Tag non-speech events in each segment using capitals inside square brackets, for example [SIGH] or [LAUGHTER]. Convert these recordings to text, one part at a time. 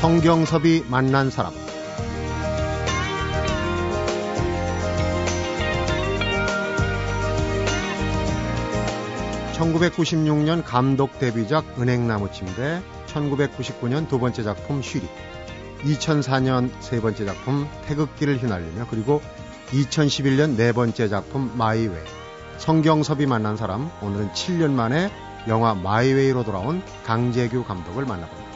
성경섭이 만난 사람 (1996년) 감독 데뷔작 은행나무 침대 (1999년) 두 번째 작품 쉬리 2004년 세 번째 작품 태극기를 휘날리며 그리고 2011년 네 번째 작품 마이웨이 성경섭이 만난 사람 오늘은 7년 만에 영화 마이웨이로 돌아온 강제규 감독을 만나봅니다.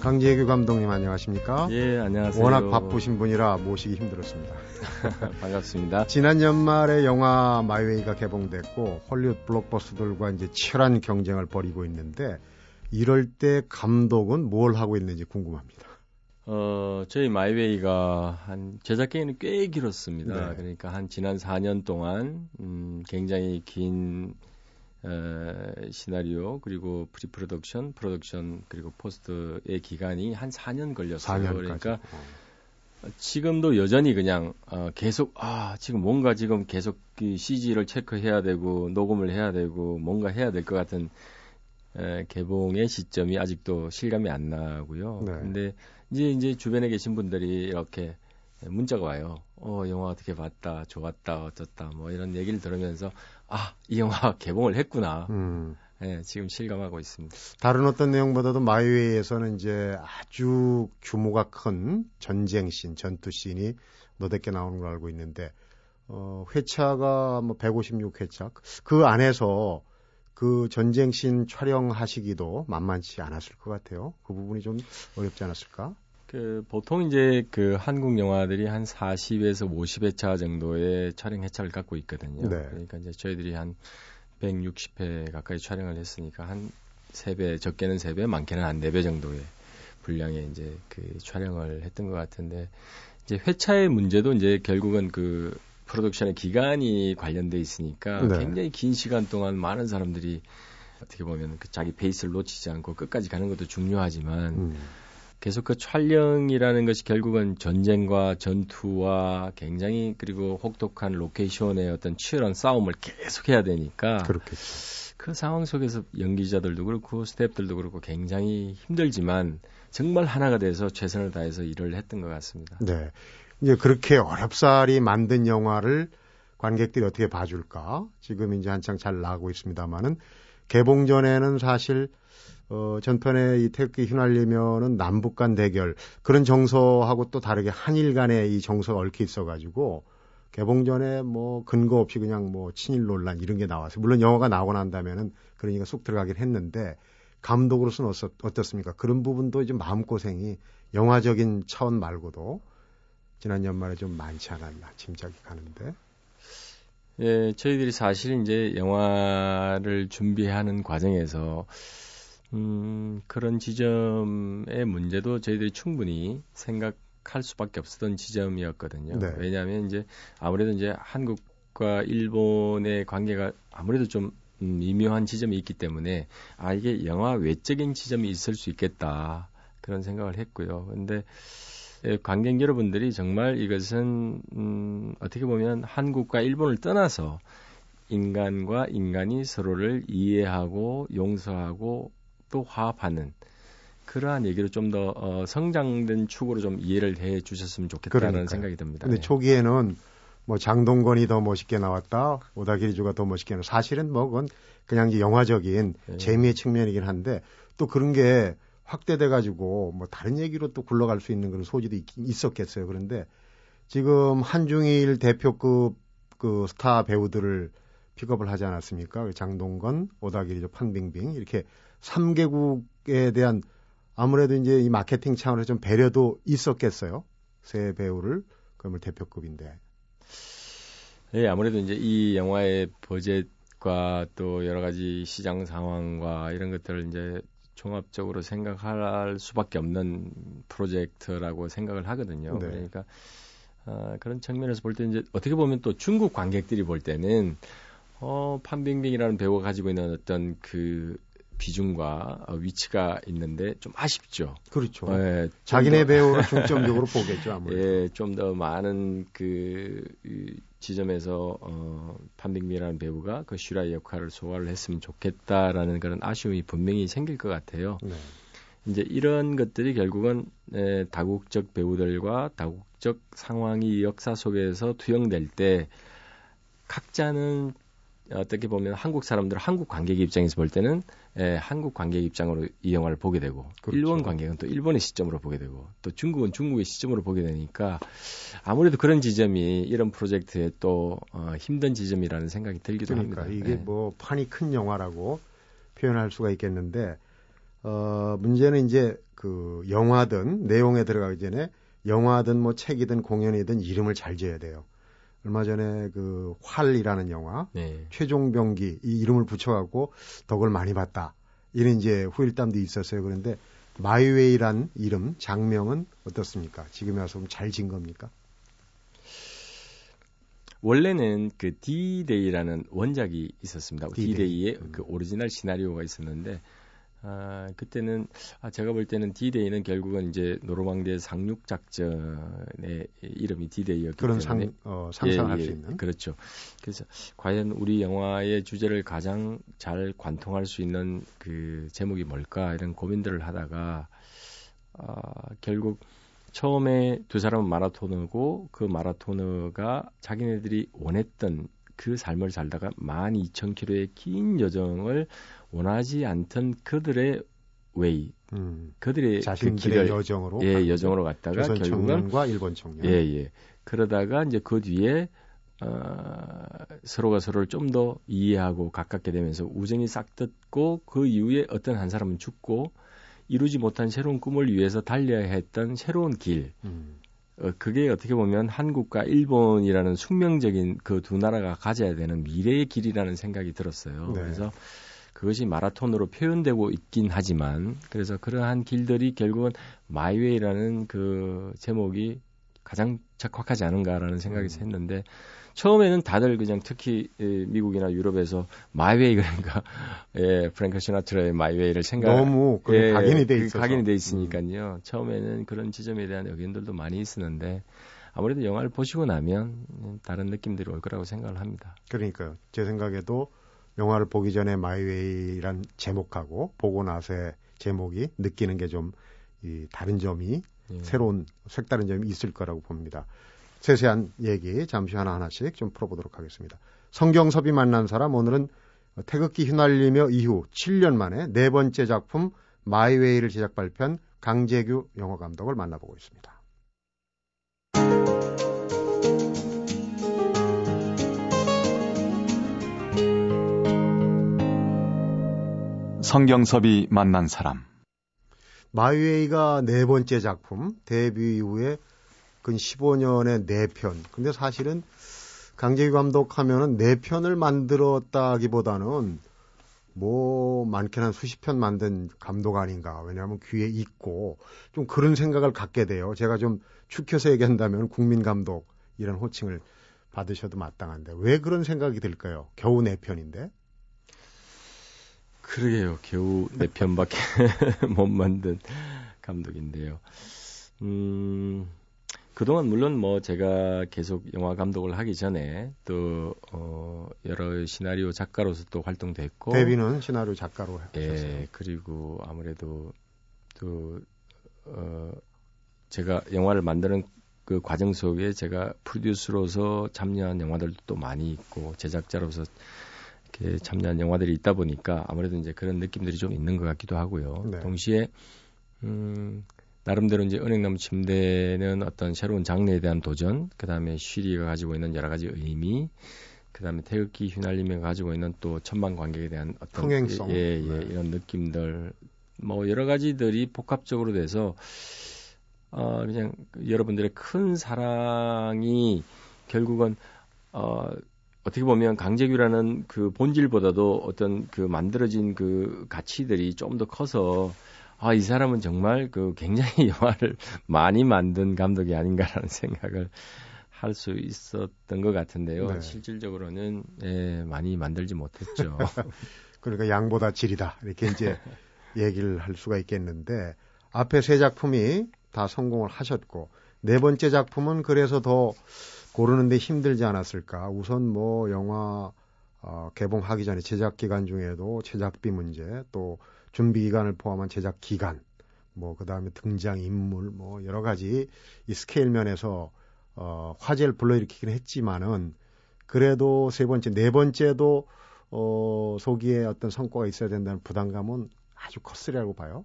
강제규 감독님 안녕하십니까? 예, 안녕하세요. 워낙 바쁘신 분이라 모시기 힘들었습니다. [LAUGHS] 반갑습니다. 지난 연말에 영화 마이웨이가 개봉됐고 헐리우드 블록버스터들과 이제 치열한 경쟁을 벌이고 있는데 이럴 때 감독은 뭘 하고 있는지 궁금합니다. 어, 저희 마이웨이가 한 제작 기간이 꽤 길었습니다. 네. 그러니까 한 지난 4년 동안 음, 굉장히 긴 에, 시나리오 그리고 pre-production, production 그리고 post의 기간이 한 4년 걸렸어요. 4년까지. 그러니까 어. 지금도 여전히 그냥 어, 계속 아 지금 뭔가 지금 계속 그 CG를 체크해야 되고 녹음을 해야 되고 뭔가 해야 될 것 같은 에, 개봉의 시점이 아직도 실감이 안 나고요. 네. 근데 이제 이제 주변에 계신 분들이 이렇게 문자가 와요. 어, 영화 어떻게 봤다, 좋았다, 어쩌다, 뭐 이런 얘기를 들으면서 아, 이 영화 [LAUGHS] 개봉을 했구나. 음. 네, 지금 실감하고 있습니다. 다른 어떤 내용보다도 마이웨이에서는 이제 아주 규모가 큰 전쟁 씬, 전투 씬이 너댓게 나오는 걸 알고 있는데, 어, 회차가 뭐 156회차. 그 안에서 그 전쟁 씬 촬영하시기도 만만치 않았을 것 같아요. 그 부분이 좀 어렵지 않았을까? 그 보통 이제 그 한국 영화들이 한 40에서 50회차 정도의 촬영 회차를 갖고 있거든요. 네. 그러니까 이제 저희들이 한 160회 가까이 촬영을 했으니까 한 3배, 적게는 3배, 많게는 한 4배 정도의 분량의 이제 그 촬영을 했던 것 같은데 이제 회차의 문제도 이제 결국은 그 production의 기간이 관련돼 있으니까 네. 굉장히 긴 시간 동안 많은 사람들이 어떻게 보면 그 자기 페이스를 놓치지 않고 끝까지 가는 것도 중요하지만 음. 계속 그 촬영이라는 것이 결국은 전쟁과 전투와 굉장히 그리고 혹독한 로케이션의 어떤 치열한 싸움을 계속 해야 되니까 그렇겠죠. 그 상황 속에서 연기자들도 그렇고 스태프들도 그렇고 굉장히 힘들지만 정말 하나가 돼서 최선을 다해서 일을 했던 것 같습니다. 네. 이제 그렇게 어렵사리 만든 영화를 관객들이 어떻게 봐줄까? 지금 이제 한창 잘 나가고 있습니다만은 개봉 전에는 사실 어, 전편에 이 태극기 휘날리면은 남북 간 대결 그런 정서하고 또 다르게 한일 간의 이 정서가 얽혀 있어가지고 개봉 전에 뭐 근거 없이 그냥 뭐 친일 논란 이런 게 나왔어요. 물론 영화가 나오고 난다면은 그러니까 쏙 들어가긴 했는데 감독으로서는 어떻, 어떻습니까? 그런 부분도 이제 마음고생이 영화적인 차원 말고도 지난 연말에 좀 많지 않았나 짐작이 가는데. 예, 저희들이 사실 이제 영화를 준비하는 과정에서 음, 그런 지점의 문제도 저희들이 충분히 생각할 수밖에 없었던 지점이었거든요. 네. 왜냐하면 이제 아무래도 이제 한국과 일본의 관계가 아무래도 좀 음, 미묘한 지점이 있기 때문에 아 이게 영화 외적인 지점이 있을 수 있겠다 그런 생각을 했고요. 근데 예, 관객 여러분들이 정말 이것은 음, 어떻게 보면 한국과 일본을 떠나서 인간과 인간이 서로를 이해하고 용서하고 또 화합하는 그러한 얘기를 좀더 어, 성장된 축으로 좀 이해를 해 주셨으면 좋겠다는 그러니까요. 생각이 듭니다. 근데 네. 초기에는 뭐 장동건이 더 멋있게 나왔다, 오다기리주가 더 멋있게 나왔다. 사실은 뭐 그건 그냥 이제 영화적인 네. 재미의 측면이긴 한데 또 그런 게 확대돼 가지고 뭐 다른 얘기로 또 굴러갈 수 있는 그런 소지도 있, 있었겠어요. 그런데 지금 한중일 대표급 그 스타 배우들을 픽업을 하지 않았습니까? 그 장동건, 오다기리조, 판빙빙 이렇게 3개국에 대한 아무래도 이제 이 마케팅 차원에서 좀 배려도 있었겠어요. 새 배우를 그러면 대표급인데. 예, 아무래도 이제 이 영화의 버젯과 또 여러 가지 시장 상황과 이런 것들을 이제 종합적으로 생각할 수밖에 없는 프로젝트라고 생각을 하거든요. 네. 그러니까 어, 그런 측면에서 볼 때 이제 어떻게 보면 또 중국 관객들이 볼 때는 어, 판빙빙이라는 배우가 가지고 있는 어떤 그 비중과 어, 위치가 있는데 좀 아쉽죠. 그렇죠. 예, 자기네 배우를 중점적으로 보겠죠. 아무래도. [LAUGHS] 예, 좀 더 많은 그 지점에서 어, 판빙미라는 배우가 그 슈라의 역할을 소화를 했으면 좋겠다라는 그런 아쉬움이 분명히 생길 것 같아요. 네. 이제 이런 것들이 결국은 에, 다국적 배우들과 다국적 상황이 역사 속에서 투영될 때 각자는 어떻게 보면 한국 사람들 한국 관객 입장에서 볼 때는 에, 한국 관객 입장으로 이 영화를 보게 되고 그렇죠. 일본 관객은 또 일본의 시점으로 보게 되고 또 중국은 중국의 시점으로 보게 되니까 아무래도 그런 지점이 이런 프로젝트의 또 어, 힘든 지점이라는 생각이 들기도 그러니까 합니다. 이게 네. 뭐 판이 큰 영화라고 표현할 수가 있겠는데 어, 문제는 이제 그 영화든 내용에 들어가기 전에 영화든 뭐 책이든 공연이든 이름을 잘 지어야 돼요. 얼마 전에 그 활이라는 영화 네. 최종병기 이 이름을 붙여갖고 덕을 많이 봤다. 이런 이제 후일담도 있었어요. 그런데 마이웨이란 이름 작명은 어떻습니까? 지금에 와서 잘 진 겁니까? 원래는 그 D-Day라는 원작이 있었습니다. D-Day. D-Day의 음. 그 오리지널 시나리오가 있었는데 아, 그때는 아, 제가 볼 때는 D-Day는 결국은 이제 노르망디의 상륙 작전의 이름이 D-Day였기 그런 때문에 상, 어, 상상할 예, 예, 수 있는 그렇죠. 그래서 과연 우리 영화의 주제를 가장 잘 관통할 수 있는 그 제목이 뭘까 이런 고민들을 하다가 아, 결국 처음에 두 사람은 마라토너고 그 마라토너가 자기네들이 원했던 그 삶을 살다가 12,000km의 긴 여정을 원하지 않던 그들의 way, 음, 그들의 그 길을 여정으로 예 여정으로 갔다가 결국은 청년과 일본 청년 예 예. 그러다가 이제 그 뒤에 어, 서로가 서로를 좀 더 이해하고 가깝게 되면서 우정이 싹트고 그 이후에 어떤 한 사람은 죽고 이루지 못한 새로운 꿈을 위해서 달려야 했던 새로운 길. 음. 어, 그게 어떻게 보면 한국과 일본이라는 숙명적인 그 두 나라가 가져야 되는 미래의 길이라는 생각이 들었어요. 네. 그래서 그것이 마라톤으로 표현되고 있긴 하지만 그래서 그러한 길들이 결국은 마이웨이라는 그 제목이 가장 적확하지 않은가라는 생각이 음. 했는데 처음에는 다들 그냥 특히 미국이나 유럽에서 마이웨이 그러니까 예, 프랭크 시나트라의 마이웨이를 생각 너무 예, 각인이 돼 있어서 각인이 돼 있으니까요. 음. 처음에는 그런 지점에 대한 의견들도 많이 있었는데 아무래도 영화를 보시고 나면 다른 느낌들이 올 거라고 생각을 합니다. 그러니까요. 제 생각에도 영화를 보기 전에 마이웨이란 제목하고 보고 나서의 제목이 느끼는 게 좀 이 다른 점이 예. 새로운 색다른 점이 있을 거라고 봅니다. 세세한 얘기 잠시 하나 하나씩 좀 풀어보도록 하겠습니다. 성경섭이 만난 사람 오늘은 태극기 휘날리며 이후 7년 만에 네 번째 작품 마이웨이를 제작 발표한 강재규 영화 감독을 만나보고 있습니다. 성경섭이 만난 사람. 마이웨이가 네 번째 작품, 데뷔 이후에 근 15년의 네 편. 근데 사실은 강재규 감독 하면은 네 편을 만들었다기보다는 뭐 많게는 수십 편 만든 감독 아닌가. 왜냐하면 귀에 있고 좀 그런 생각을 갖게 돼요. 제가 좀 축혀서 얘기한다면 국민 감독 이런 호칭을 받으셔도 마땅한데 왜 그런 생각이 들까요? 겨우 네 편인데. 그러게요. 겨우 네 편밖에 [LAUGHS] 못 만든 감독인데요. 음, 그동안 물론 뭐 제가 계속 영화 감독을 하기 전에 또, 어, 여러 시나리오 작가로서 또 활동됐고. 데뷔는 시나리오 작가로 예, 하셨어요. 그리고 아무래도 또, 어, 제가 영화를 만드는 그 과정 속에 제가 프로듀스로서 참여한 영화들도 또 많이 있고 제작자로서 이렇게 참여한 영화들이 있다 보니까 아무래도 이제 그런 느낌들이 좀 있는 것 같기도 하고요. 네. 동시에 음 나름대로 이제 은행나무 침대는 어떤 새로운 장르에 대한 도전, 그 다음에 쉬리가 가지고 있는 여러 가지 의미, 그 다음에 태극기 휘날림에 가지고 있는 또 천만 관객에 대한 어떤 흥행성, 예, 예, 네. 이런 느낌들, 뭐 여러 가지들이 복합적으로 돼서 어 그냥 여러분들의 큰 사랑이 결국은 어 어떻게 보면 강재규라는 그 본질보다도 어떤 그 만들어진 그 가치들이 좀 더 커서 아, 이 사람은 정말 그 굉장히 [LAUGHS] 영화를 많이 만든 감독이 아닌가라는 생각을 할 수 있었던 것 같은데요. 네. 실질적으로는 예, 많이 만들지 못했죠. [LAUGHS] 그러니까 양보다 질이다. 이렇게 이제 얘기를 할 수가 있겠는데 앞에 세 작품이 다 성공을 하셨고 네 번째 작품은 그래서 더 고르는데 힘들지 않았을까. 우선 뭐 영화 어, 개봉하기 전에 제작 기간 중에도 제작비 문제 또 준비 기간을 포함한 제작 기간 뭐 그다음에 등장 인물 뭐 여러 가지 이 스케일 면에서 어 화제를 불러일으키긴 했지만은 그래도 세 번째 네 번째도 어 소기에 어떤 성과가 있어야 된다는 부담감은 아주 컸으리라고 봐요.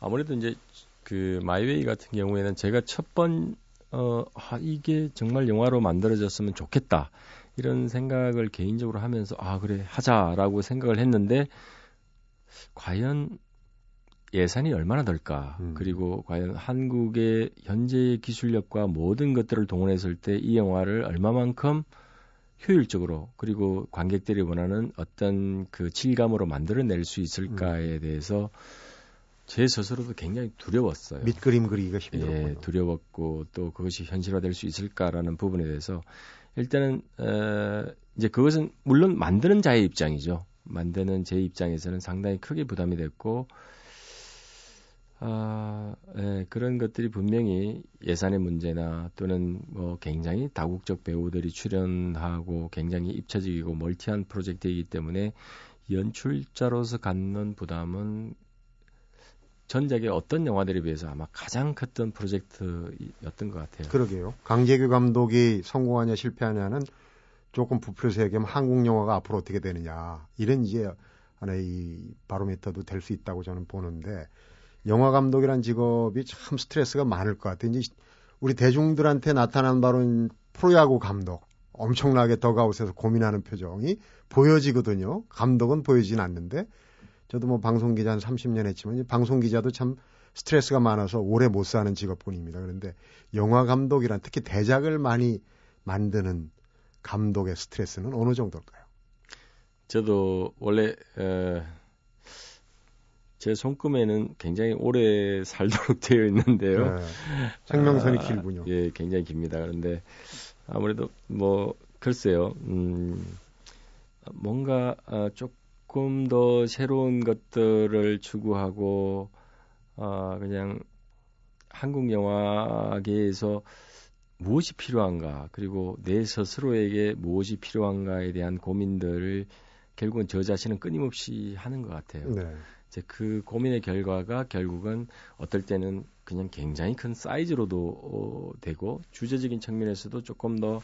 아무래도 이제 그 마이웨이 같은 경우에는 제가 첫번 어, 아, 이게 정말 영화로 만들어졌으면 좋겠다. 이런 생각을 개인적으로 하면서 아 그래 하자라고 생각을 했는데 과연 예산이 얼마나 될까 음. 그리고 과연 한국의 현재의 기술력과 모든 것들을 동원했을 때 이 영화를 얼마만큼 효율적으로 그리고 관객들이 원하는 어떤 그 질감으로 만들어낼 수 있을까에 음. 대해서 제 스스로도 굉장히 두려웠어요. 밑그림 그리기가 힘들었군요. 예, 두려웠고 또 그것이 현실화될 수 있을까라는 부분에 대해서 일단은 어, 이제 그것은 물론 만드는 자의 입장이죠. 만드는 제 입장에서는 상당히 크게 부담이 됐고 아, 예, 그런 것들이 분명히 예산의 문제나 또는 뭐 굉장히 다국적 배우들이 출연하고 굉장히 입체적이고 멀티한 프로젝트이기 때문에 연출자로서 갖는 부담은 전작의 어떤 영화들에 비해서 아마 가장 컸던 프로젝트였던 것 같아요. 그러게요. 강재규 감독이 성공하냐 실패하냐는 조금 부풀려서 얘기하면 한국 영화가 앞으로 어떻게 되느냐 이런 이제 하나의 이 바로미터도 될 수 있다고 저는 보는데 영화 감독이란 직업이 참 스트레스가 많을 것 같아요. 이제 우리 대중들한테 나타난 바로 프로야구 감독 엄청나게 더가웃에서 고민하는 표정이 보여지거든요. 감독은 보여지진 않는데 저도 뭐 방송 기자 한 30년 했지만 방송 기자도 참 스트레스가 많아서 오래 못 사는 직업뿐입니다. 그런데 영화 감독이란 특히 대작을 많이 만드는 감독의 스트레스는 어느 정도일까요? 저도 원래 어, 제 손금에는 굉장히 오래 살도록 [LAUGHS] 되어 있는데요. 네, 생명선이 아, 길군요. 예, 굉장히 깁니다. 그런데 아무래도 뭐 글쎄요, 음, 뭔가 어, 조금 더 새로운 것들을 추구하고 어, 그냥 한국 영화계에서 무엇이 필요한가 그리고 내 스스로에게 무엇이 필요한가에 대한 고민들을 결국은 저 자신은 끊임없이 하는 것 같아요. 네. 이제 그 고민의 결과가 결국은 어떨 때는 그냥 굉장히 큰 사이즈로도 어, 되고 주제적인 측면에서도 조금 더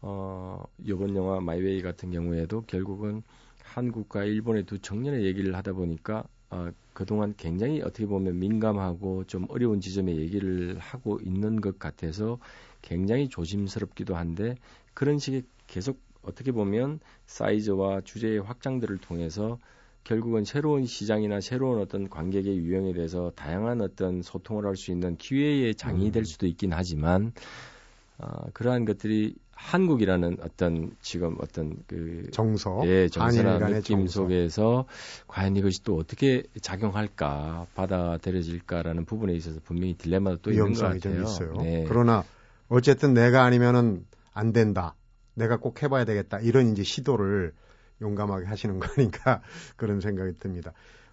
어, 이번 영화 마이웨이 같은 경우에도 결국은 한국과 일본의 두 청년의 얘기를 하다 보니까 어, 그동안 굉장히 어떻게 보면 민감하고 좀 어려운 지점에 얘기를 하고 있는 것 같아서 굉장히 조심스럽기도 한데 그런 식의 계속 어떻게 보면 사이즈와 주제의 확장들을 통해서 결국은 새로운 시장이나 새로운 어떤 관객의 유형에 대해서 다양한 어떤 소통을 할 수 있는 기회의 장이 될 음. 수도 있긴 하지만 어, 그러한 것들이 한국이라는 어떤 지금 어떤 그 정서, 예, 정서나 느낌 정서. 속에서 과연 이것이 또 어떻게 작용할까, 받아들여질까라는 부분에 있어서 분명히 딜레마도 또 있는 것 같아요. 있어요. 네. 그러나 어쨌든 내가 아니면은 안 된다. 내가 꼭 해봐야 되겠다. 이런 이제 시도를 용감하게 하시는 [LAUGHS] 거니까 그런 생각이 듭니다.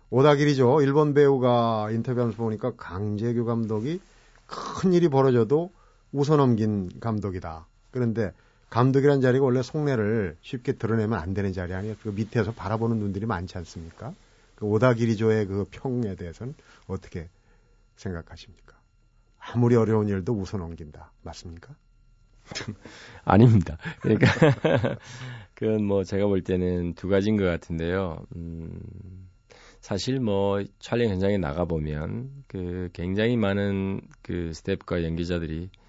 오다길이죠. 일본 배우가 인터뷰하면서 보니까 강재규 감독이 큰 일이 벌어져도 웃어넘긴 감독이다. 그런데 감독이란 자리가 원래 속내를 쉽게 드러내면 안 되는 자리 아니에요. 그 밑에서 바라보는 눈들이 많지 않습니까? 그 오다기리조의 그 평에 대해서는 어떻게 생각하십니까? 아무리 어려운 일도 웃어 넘긴다. 맞습니까? [LAUGHS] 아닙니다. 그러니까 [LAUGHS] 그건 뭐 제가 볼 때는 두 가지인 것 같은데요. 음, 사실 뭐 촬영 현장에 나가 보면 그 굉장히 많은 그 스텝과 연기자들이 어,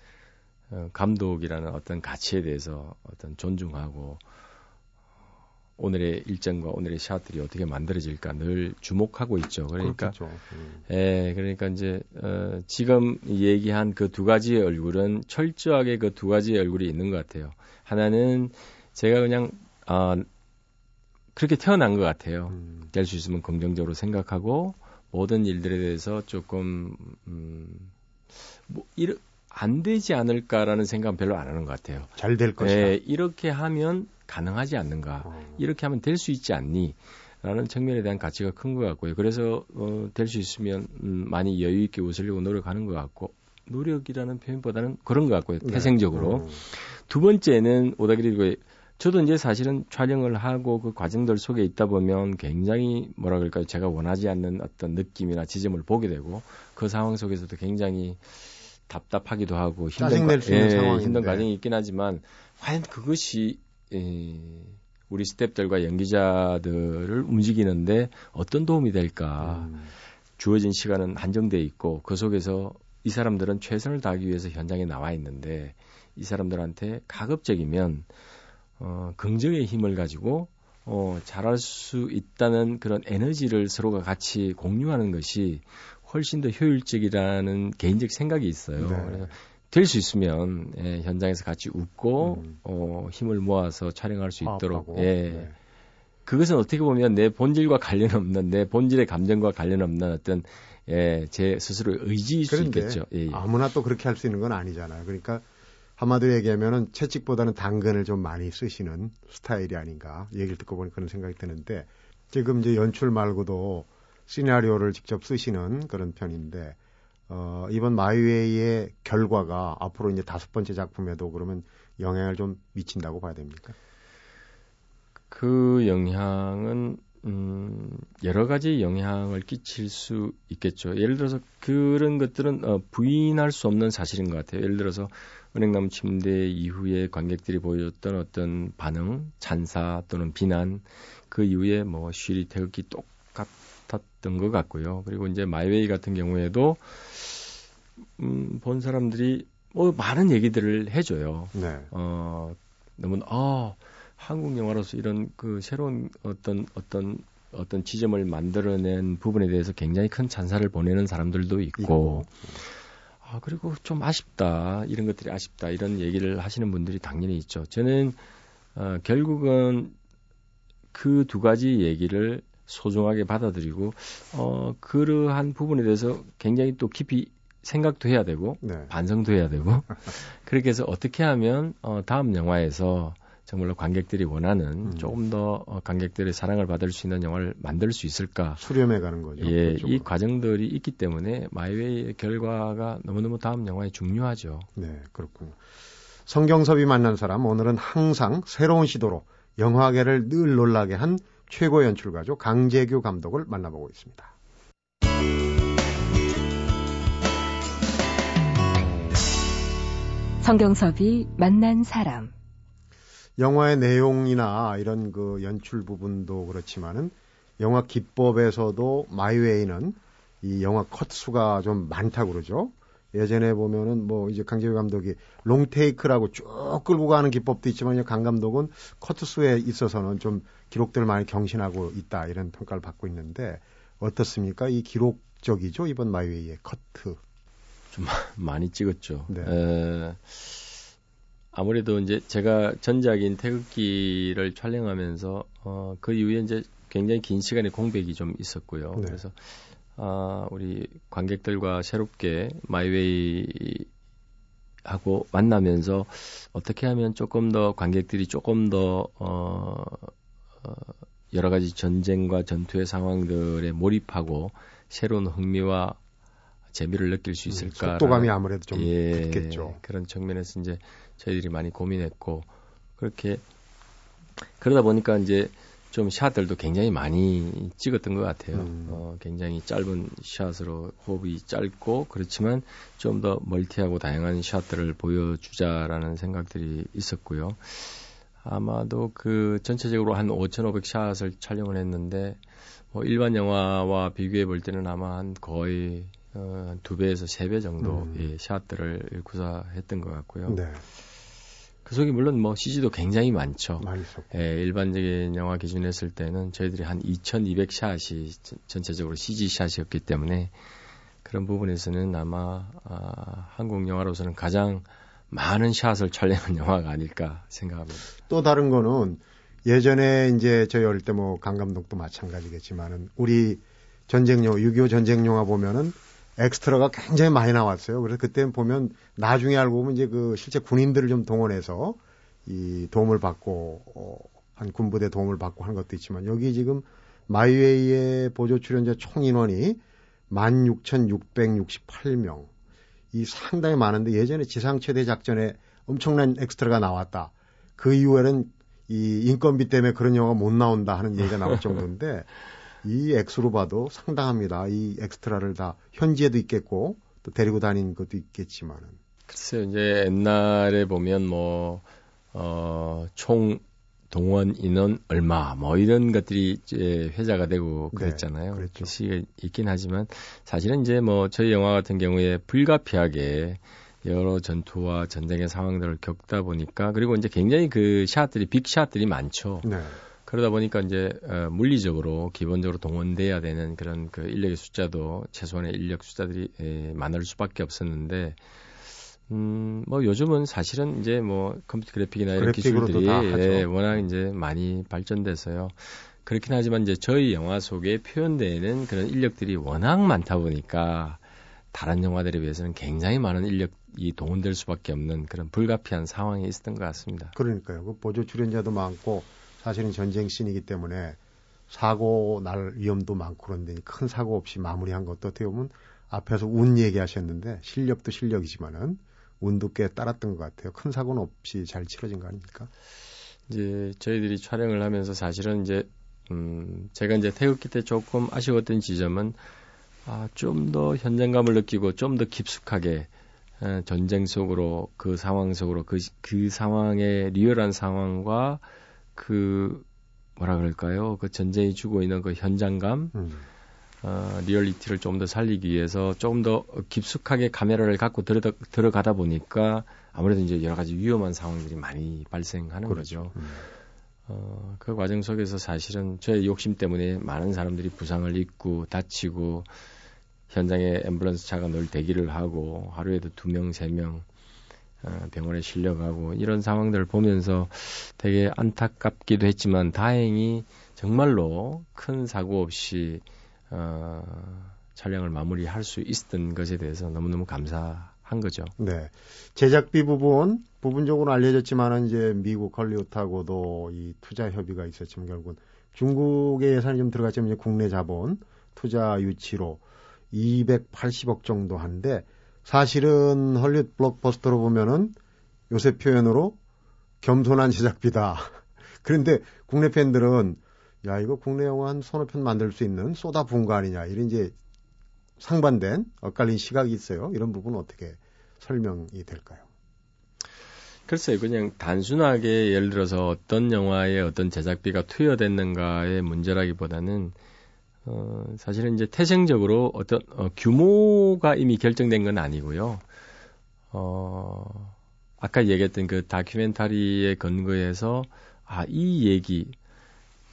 감독이라는 어떤 가치에 대해서 어떤 존중하고 오늘의 일정과 오늘의 샷들이 어떻게 만들어질까 늘 주목하고 있죠. 그러니까, 음. 예, 그러니까 이제 어, 지금 얘기한 그 두 가지의 얼굴은 철저하게 그 두 가지의 얼굴이 있는 것 같아요. 하나는 제가 그냥 아 그렇게 태어난 것 같아요. 음. 될수 있으면 긍정적으로 생각하고 모든 일들에 대해서 조금 음, 뭐 이르, 안 되지 않을까라는 생각은 별로 안 하는 것 같아요. 잘 될 것이다. 네, 이렇게 하면 가능하지 않는가? 어. 이렇게 하면 될 수 있지 않니? 라는 측면에 대한 가치가 큰 것 같고요. 그래서 어, 될 수 있으면 음, 많이 여유 있게 웃으려고 노력하는 것 같고 노력이라는 표현보다는 그런 것 같고요. 네. 태생적으로. 네. 두 번째는 오다기리 저도 이제 사실은 촬영을 하고 그 과정들 속에 있다 보면 굉장히 뭐라 그럴까요? 제가 원하지 않는 어떤 느낌이나 지점을 보게 되고 그 상황 속에서도 굉장히 답답하기도 하고 힘든, 과, 예, 힘든 과정이 있긴 하지만 과연 그것이 예, 우리 스탭들과 연기자들을 움직이는데 어떤 도움이 될까? 음. 주어진 시간은 한정돼 있고 그 속에서 이 사람들은 최선을 다하기 위해서 현장에 나와 있는데 이 사람들한테 가급적이면 어, 긍정의 힘을 가지고 어, 잘할 수 있다는 그런 에너지를 서로가 같이 공유하는 것이 훨씬 더 효율적이라는 개인적 생각이 있어요. 네. 그래서 될 수 있으면 예, 현장에서 같이 웃고 음. 어, 힘을 모아서 촬영할 수 있도록 예. 네. 그것은 어떻게 보면 내 본질과 관련 없는 내 본질의 감정과 관련 없는 어떤 예, 제 스스로의 의지일 수 있겠죠. 예, 예. 아무나 또 그렇게 할 수 있는 건 아니잖아요. 그러니까 한마디로 얘기하면은 채찍보다는 당근을 좀 많이 쓰시는 스타일이 아닌가 얘기를 듣고 보니 그런 생각이 드는데 지금 이제 연출 말고도 시나리오를 직접 쓰시는 그런 편인데 어, 이번 마이웨이의 결과가 앞으로 이제 다섯 번째 작품에도 그러면 영향을 좀 미친다고 봐야 됩니까? 그 영향은 음, 여러 가지 영향을 끼칠 수 있겠죠. 예를 들어서 그런 것들은 어, 부인할 수 없는 사실인 것 같아요. 예를 들어서 은행나무 침대 이후에 관객들이 보여줬던 어떤 반응, 찬사 또는 비난, 그 이후에 뭐 쉬리 태극기 똑 같았던 것 같고요. 그리고 이제 마이웨이 같은 경우에도 음, 본 사람들이 뭐 많은 얘기들을 해줘요. 네. 어, 너무 아 한국 영화로서 이런 그 새로운 어떤 어떤 어떤 지점을 만들어낸 부분에 대해서 굉장히 큰 찬사를 보내는 사람들도 있고, 있고. 아 그리고 좀 아쉽다 이런 것들이 아쉽다 이런 얘기를 하시는 분들이 당연히 있죠. 저는 어, 결국은 그 두 가지 얘기를 소중하게 받아들이고 어 그러한 부분에 대해서 굉장히 또 깊이 생각도 해야 되고 네. 반성도 해야 되고 [LAUGHS] 그렇게 해서 어떻게 하면 어 다음 영화에서 정말로 관객들이 원하는 음. 조금 더 어, 관객들의 사랑을 받을 수 있는 영화를 만들 수 있을까? 수렴해 가는 거죠. 예, 그쪽으로. 이 과정들이 있기 때문에 마이웨이의 결과가 너무너무 다음 영화에 중요하죠. 네, 그렇군요. 성경섭이 만난 사람 오늘은 항상 새로운 시도로 영화계를 늘 놀라게 한 최고 연출가죠 강재규 감독을 만나보고 있습니다. 성경섭이 만난 사람 영화의 내용이나 이런 그 연출 부분도 그렇지만은 영화 기법에서도 마이웨이는 이 영화 컷 수가 좀 많다고 그러죠. 예전에 보면은 뭐 이제 강재규 감독이 롱테이크라고 쭉 끌고 가는 기법도 있지만 강 감독은 커트 수에 있어서는 좀 기록들을 많이 경신하고 있다 이런 평가를 받고 있는데 어떻습니까? 이 기록적이죠 이번 마이웨이의 커트. 좀 많이 찍었죠. 네. 에... 아무래도 이제 제가 전작인 태극기를 촬영하면서 어, 그 이후에 이제 굉장히 긴 시간의 공백이 좀 있었고요. 네. 그래서 아, 우리 관객들과 새롭게 마이웨이 하고 만나면서 어떻게 하면 조금 더 관객들이 조금 더 어, 어, 여러 가지 전쟁과 전투의 상황들에 몰입하고 새로운 흥미와 재미를 느낄 수 음, 있을까? 음, 속도감이 아무래도 좀 예, 있겠죠. 그런 측면에서 이제 저희들이 많이 고민했고 그렇게 그러다 보니까 이제 좀 샷들도 굉장히 많이 찍었던 것 같아요. 음. 어, 굉장히 짧은 샷으로 호흡이 짧고 그렇지만 좀 더 멀티하고 다양한 샷들을 보여주자라는 생각들이 있었고요. 아마도 그 전체적으로 한 5,500 샷을 촬영을 했는데 뭐 일반 영화와 비교해 볼 때는 아마 한 거의 어, 두 배에서 세 배 정도 음. 예, 샷들을 구사했던 것 같고요. 네. 그 속에 물론 뭐 CG도 굉장히 많죠. 예, 일반적인 영화 기준 했을 때는 저희들이 한 2,200 샷이 전체적으로 CG 샷이었기 때문에 그런 부분에서는 아마 아, 한국 영화로서는 가장 많은 샷을 촬영한 영화가 아닐까 생각합니다. 또 다른 거는 예전에 이제 저희 어릴 때 뭐 강 감독도 마찬가지겠지만은 우리 전쟁 영화, 6.25 전쟁 영화 보면은 엑스트라가 굉장히 많이 나왔어요. 그래서 그때 보면 나중에 알고 보면 이제 그 실제 군인들을 좀 동원해서 이 도움을 받고 어, 한 군부대 도움을 받고 하는 것도 있지만 여기 지금 마이웨이의 보조 출연자 총 인원이 16,668명. 이 상당히 많은데 예전에 지상 최대 작전에 엄청난 엑스트라가 나왔다. 그 이후에는 이 인건비 때문에 그런 영화가 못 나온다 하는 얘기가 나올 [LAUGHS] 정도인데 이 액수로 봐도 상당합니다. 이 엑스트라를 다 현지에도 있겠고 또 데리고 다닌 것도 있겠지만은. 글쎄요, 이제 옛날에 보면 뭐, 어, 총 동원 인원 얼마 뭐 이런 것들이 이제 회자가 되고 네, 그랬잖아요. 네, 그렇죠. 시기가 있긴 하지만 사실은 이제 뭐 저희 영화 같은 경우에 불가피하게 여러 전투와 전쟁의 상황들을 겪다 보니까 그리고 이제 굉장히 그 샷들이 빅 샷들이 많죠. 네. 그러다 보니까 이제 어, 물리적으로 기본적으로 동원돼야 되는 그런 그 인력의 숫자도 최소한의 인력 숫자들이 에, 많을 수밖에 없었는데 음, 뭐 요즘은 사실은 이제 뭐 컴퓨터 그래픽이나 이런 기술들이 예, 워낙 이제 많이 발전돼서요. 그렇긴 하지만 이제 저희 영화 속에 표현되는 그런 인력들이 워낙 많다 보니까 다른 영화들에 비해서는 굉장히 많은 인력이 동원될 수밖에 없는 그런 불가피한 상황이 있었던 것 같습니다. 그러니까요. 그 보조 출연자도 많고 사실은 전쟁 씬이기 때문에 사고 날 위험도 많고 그런데 큰 사고 없이 마무리한 것도 어떻게 보면 앞에서 운 얘기하셨는데 실력도 실력이지만은 운도 꽤 따랐던 것 같아요. 큰 사고는 없이 잘 치러진 거 아닙니까? 이제 저희들이 촬영을 하면서 사실은 이제 음 제가 이제 태극기 때 조금 아쉬웠던 지점은 아, 좀 더 현장감을 느끼고 좀 더 깊숙하게 에, 전쟁 속으로 그 상황 속으로 그, 그 상황의 리얼한 상황과 그 뭐라 그럴까요? 그 전쟁이 주고 있는 그 현장감 음. 어, 리얼리티를 좀 더 살리기 위해서 조금 더 깊숙하게 카메라를 갖고 들어, 들어가다 보니까 아무래도 이제 여러 가지 위험한 상황들이 많이 발생하는 그렇죠. 거죠. 음. 어, 그 과정 속에서 사실은 저의 욕심 때문에 많은 사람들이 부상을 입고 다치고 현장에 앰뷸런스 차가 늘 대기를 하고 하루에도 두 명, 세명 어, 병원에 실려가고 이런 상황들을 보면서 되게 안타깝기도 했지만 다행히 정말로 큰 사고 없이 어, 촬영을 마무리할 수 있었던 것에 대해서 너무너무 감사한 거죠. 네. 제작비 부분 부분적으로 알려졌지만은 이제 미국 헐리우드하고도 이 투자 협의가 있었지만 결국은 중국의 예산이 좀 들어갔지만 이제 국내 자본 투자 유치로 280억 정도 한데 사실은 헐리우드 블록버스터로 보면은 요새 표현으로 겸손한 제작비다. [LAUGHS] 그런데 국내 팬들은 야 이거 국내 영화 한 서너 편 만들 수 있는 쏟아 부은 거 아니냐 이런 이제 상반된 엇갈린 시각이 있어요. 이런 부분은 어떻게 설명이 될까요? 글쎄요, 그냥 단순하게 예를 들어서 어떤 영화에 어떤 제작비가 투여됐는가의 문제라기보다는 어, 사실은 이제 태생적으로 어떤 어, 규모가 이미 결정된 건 아니고요. 어, 아까 얘기했던 그 다큐멘터리에 근거해서 아, 이 얘기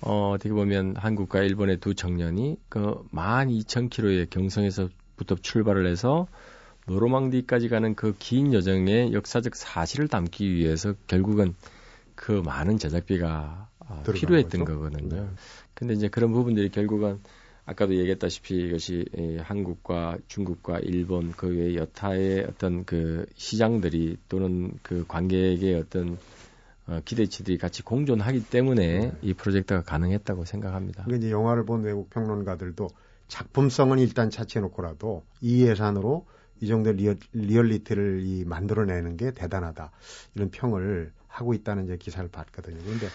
어, 어떻게 보면 한국과 일본의 두 청년이 그 12,000km의 경성에서부터 출발을 해서 노르망디까지 가는 그 긴 여정의 역사적 사실을 담기 위해서 결국은 그 많은 제작비가 어, 필요했던 거죠? 거거든요. 네. 근데 이제 그런 부분들이 결국은 아까도 얘기했다시피 이것이 한국과 중국과 일본 그 외 여타의 어떤 그 시장들이 또는 그 관객의 어떤 어, 기대치들이 같이 공존하기 때문에 네. 이 프로젝트가 가능했다고 생각합니다. 그러니까 이제 영화를 본 외국 평론가들도 작품성은 일단 차치해놓고라도 이 예산으로 이 정도 리얼, 리얼리티를 이 만들어내는 게 대단하다 이런 평을 하고 있다는 이제 기사를 봤거든요. 그런데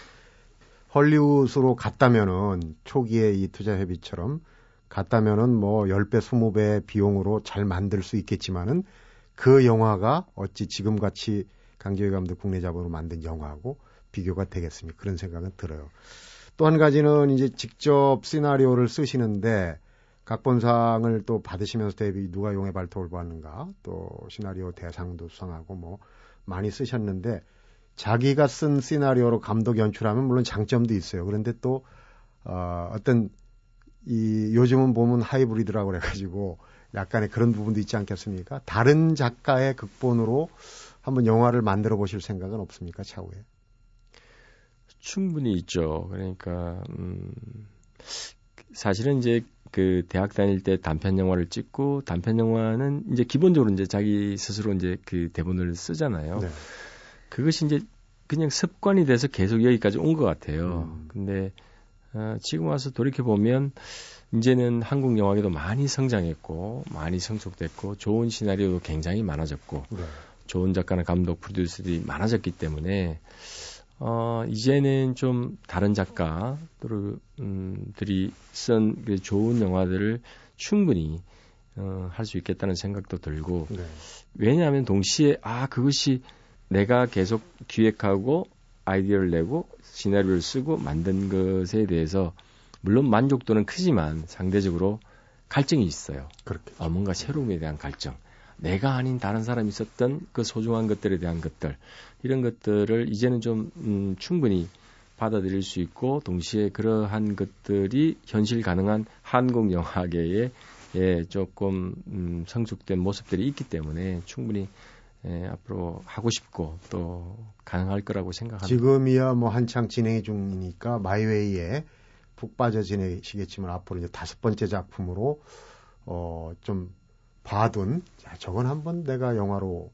헐리우드로 갔다면은 초기에 이 투자 협의처럼 갔다면은 뭐 10배, 20배 비용으로 잘 만들 수 있겠지만은 그 영화가 어찌 지금 같이 강재희 감독 국내 자본으로 만든 영화하고 비교가 되겠습니까? 그런 생각은 들어요. 또 한 가지는 이제 직접 시나리오를 쓰시는데 각본상을 또 받으시면서 대비 누가 용의 발톱을 보았는가 또 시나리오 대상도 수상하고 뭐 많이 쓰셨는데 자기가 쓴 시나리오로 감독 연출하면 물론 장점도 있어요. 그런데 또 어, 어떤 이 요즘은 보면 하이브리드라고 그래가지고 약간의 그런 부분도 있지 않겠습니까? 다른 작가의 극본으로 한번 영화를 만들어 보실 생각은 없습니까, 차후에? 충분히 있죠. 그러니까 음 사실은 이제 그 대학 다닐 때 단편 영화를 찍고 단편 영화는 이제 기본적으로 이제 자기 스스로 이제 그 대본을 쓰잖아요. 네. 그것이 이제 그냥 습관이 돼서 계속 여기까지 온 것 같아요. 음. 근데 어, 지금 와서 돌이켜 보면 이제는 한국 영화계도 많이 성장했고 많이 성숙됐고 좋은 시나리오도 굉장히 많아졌고 네. 좋은 작가나 감독, 프로듀서들이 많아졌기 때문에 어, 이제는 좀 다른 작가들이 음, 쓴그 좋은 영화들을 충분히 어, 할 수 있겠다는 생각도 들고 네. 왜냐하면 동시에 아 그것이 내가 계속 기획하고 아이디어를 내고 시나리오를 쓰고 만든 것에 대해서 물론 만족도는 크지만 상대적으로 갈증이 있어요. 그렇게. 어, 뭔가 새로움에 대한 갈증. 내가 아닌 다른 사람이 있었던 그 소중한 것들에 대한 것들 이런 것들을 이제는 좀 음, 충분히 받아들일 수 있고 동시에 그러한 것들이 현실 가능한 한국 영화계에 예, 조금 음, 성숙된 모습들이 있기 때문에 충분히 예, 앞으로 하고 싶고 또 가능할 거라고 생각합니다. 지금이야 뭐 한창 진행 중이니까 마이웨이에 푹 빠져 지내시겠지만 앞으로 이제 다섯 번째 작품으로 어, 좀 봐둔 자, 저건 한번 내가 영화로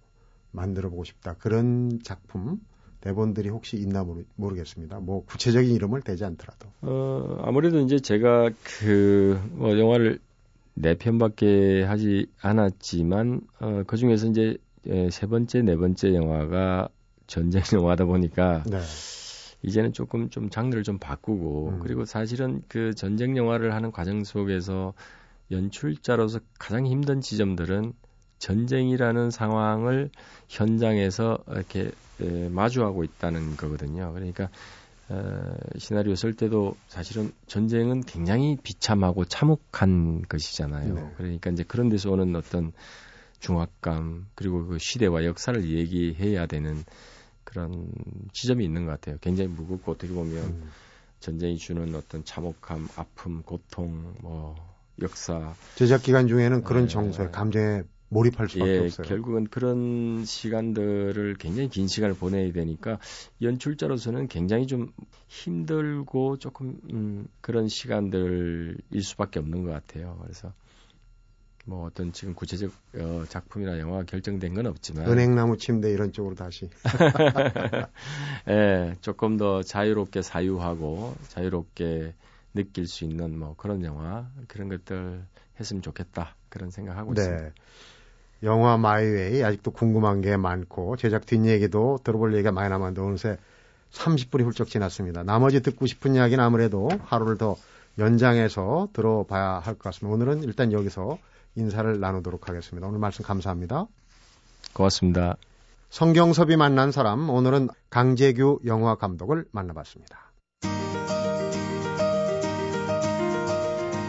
만들어 보고 싶다. 그런 작품 대본들이 혹시 있나 모르, 겠습니다 뭐 구체적인 이름을 대지 않더라도. 어, 아무래도 이제 제가 그뭐 영화를 네 편밖에 하지 않았지만 어, 그 중에서 이제 예, 세 번째, 네 번째 영화가 전쟁 [LAUGHS] 영화다 보니까 네. 이제는 조금 좀 장르를 좀 바꾸고 음. 그리고 사실은 그 전쟁 영화를 하는 과정 속에서 연출자로서 가장 힘든 지점들은 전쟁이라는 상황을 현장에서 이렇게 에, 마주하고 있다는 거거든요. 그러니까 어, 시나리오 쓸 때도 사실은 전쟁은 굉장히 비참하고 참혹한 것이잖아요. 네. 그러니까 이제 그런 데서 오는 어떤 중압감 그리고 그 시대와 역사를 얘기해야 되는 그런 지점이 있는 것 같아요. 굉장히 무겁고 어떻게 보면 음. 전쟁이 주는 어떤 참혹함, 아픔, 고통, 뭐 역사 제작 기간 중에는 그런 네. 정서에 감정에 몰입할 수밖에 예, 없어요. 결국은 그런 시간들을 굉장히 긴 시간을 보내야 되니까 연출자로서는 굉장히 좀 힘들고 조금 음, 그런 시간들일 수밖에 없는 것 같아요. 그래서 뭐 어떤 지금 구체적 어, 작품이나 영화가 결정된 건 없지만 은행나무 침대 이런 쪽으로 다시 [LAUGHS] 예, 조금 더 자유롭게 사유하고 자유롭게 느낄 수 있는 뭐 그런 영화 그런 것들 했으면 좋겠다 그런 생각하고 네. 있습니다. 영화 마이웨이 아직도 궁금한 게 많고 제작 뒷얘기도 들어볼 얘기가 많이 남았는데 어느새 30분이 훌쩍 지났습니다. 나머지 듣고 싶은 이야기는 아무래도 하루를 더 연장해서 들어봐야 할 것 같습니다. 오늘은 일단 여기서 인사를 나누도록 하겠습니다. 오늘 말씀 감사합니다. 고맙습니다. 성경섭이 만난 사람 오늘은 강재규 영화 감독을 만나봤습니다.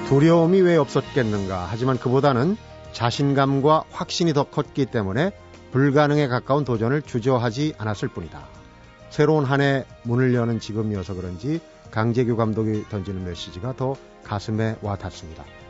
두려움이 왜 없었겠는가 하지만 그보다는 자신감과 확신이 더 컸기 때문에 불가능에 가까운 도전을 주저하지 않았을 뿐이다. 새로운 한 해 문을 여는 지금이어서 그런지 강재규 감독이 던지는 메시지가 더 가슴에 와 닿습니다.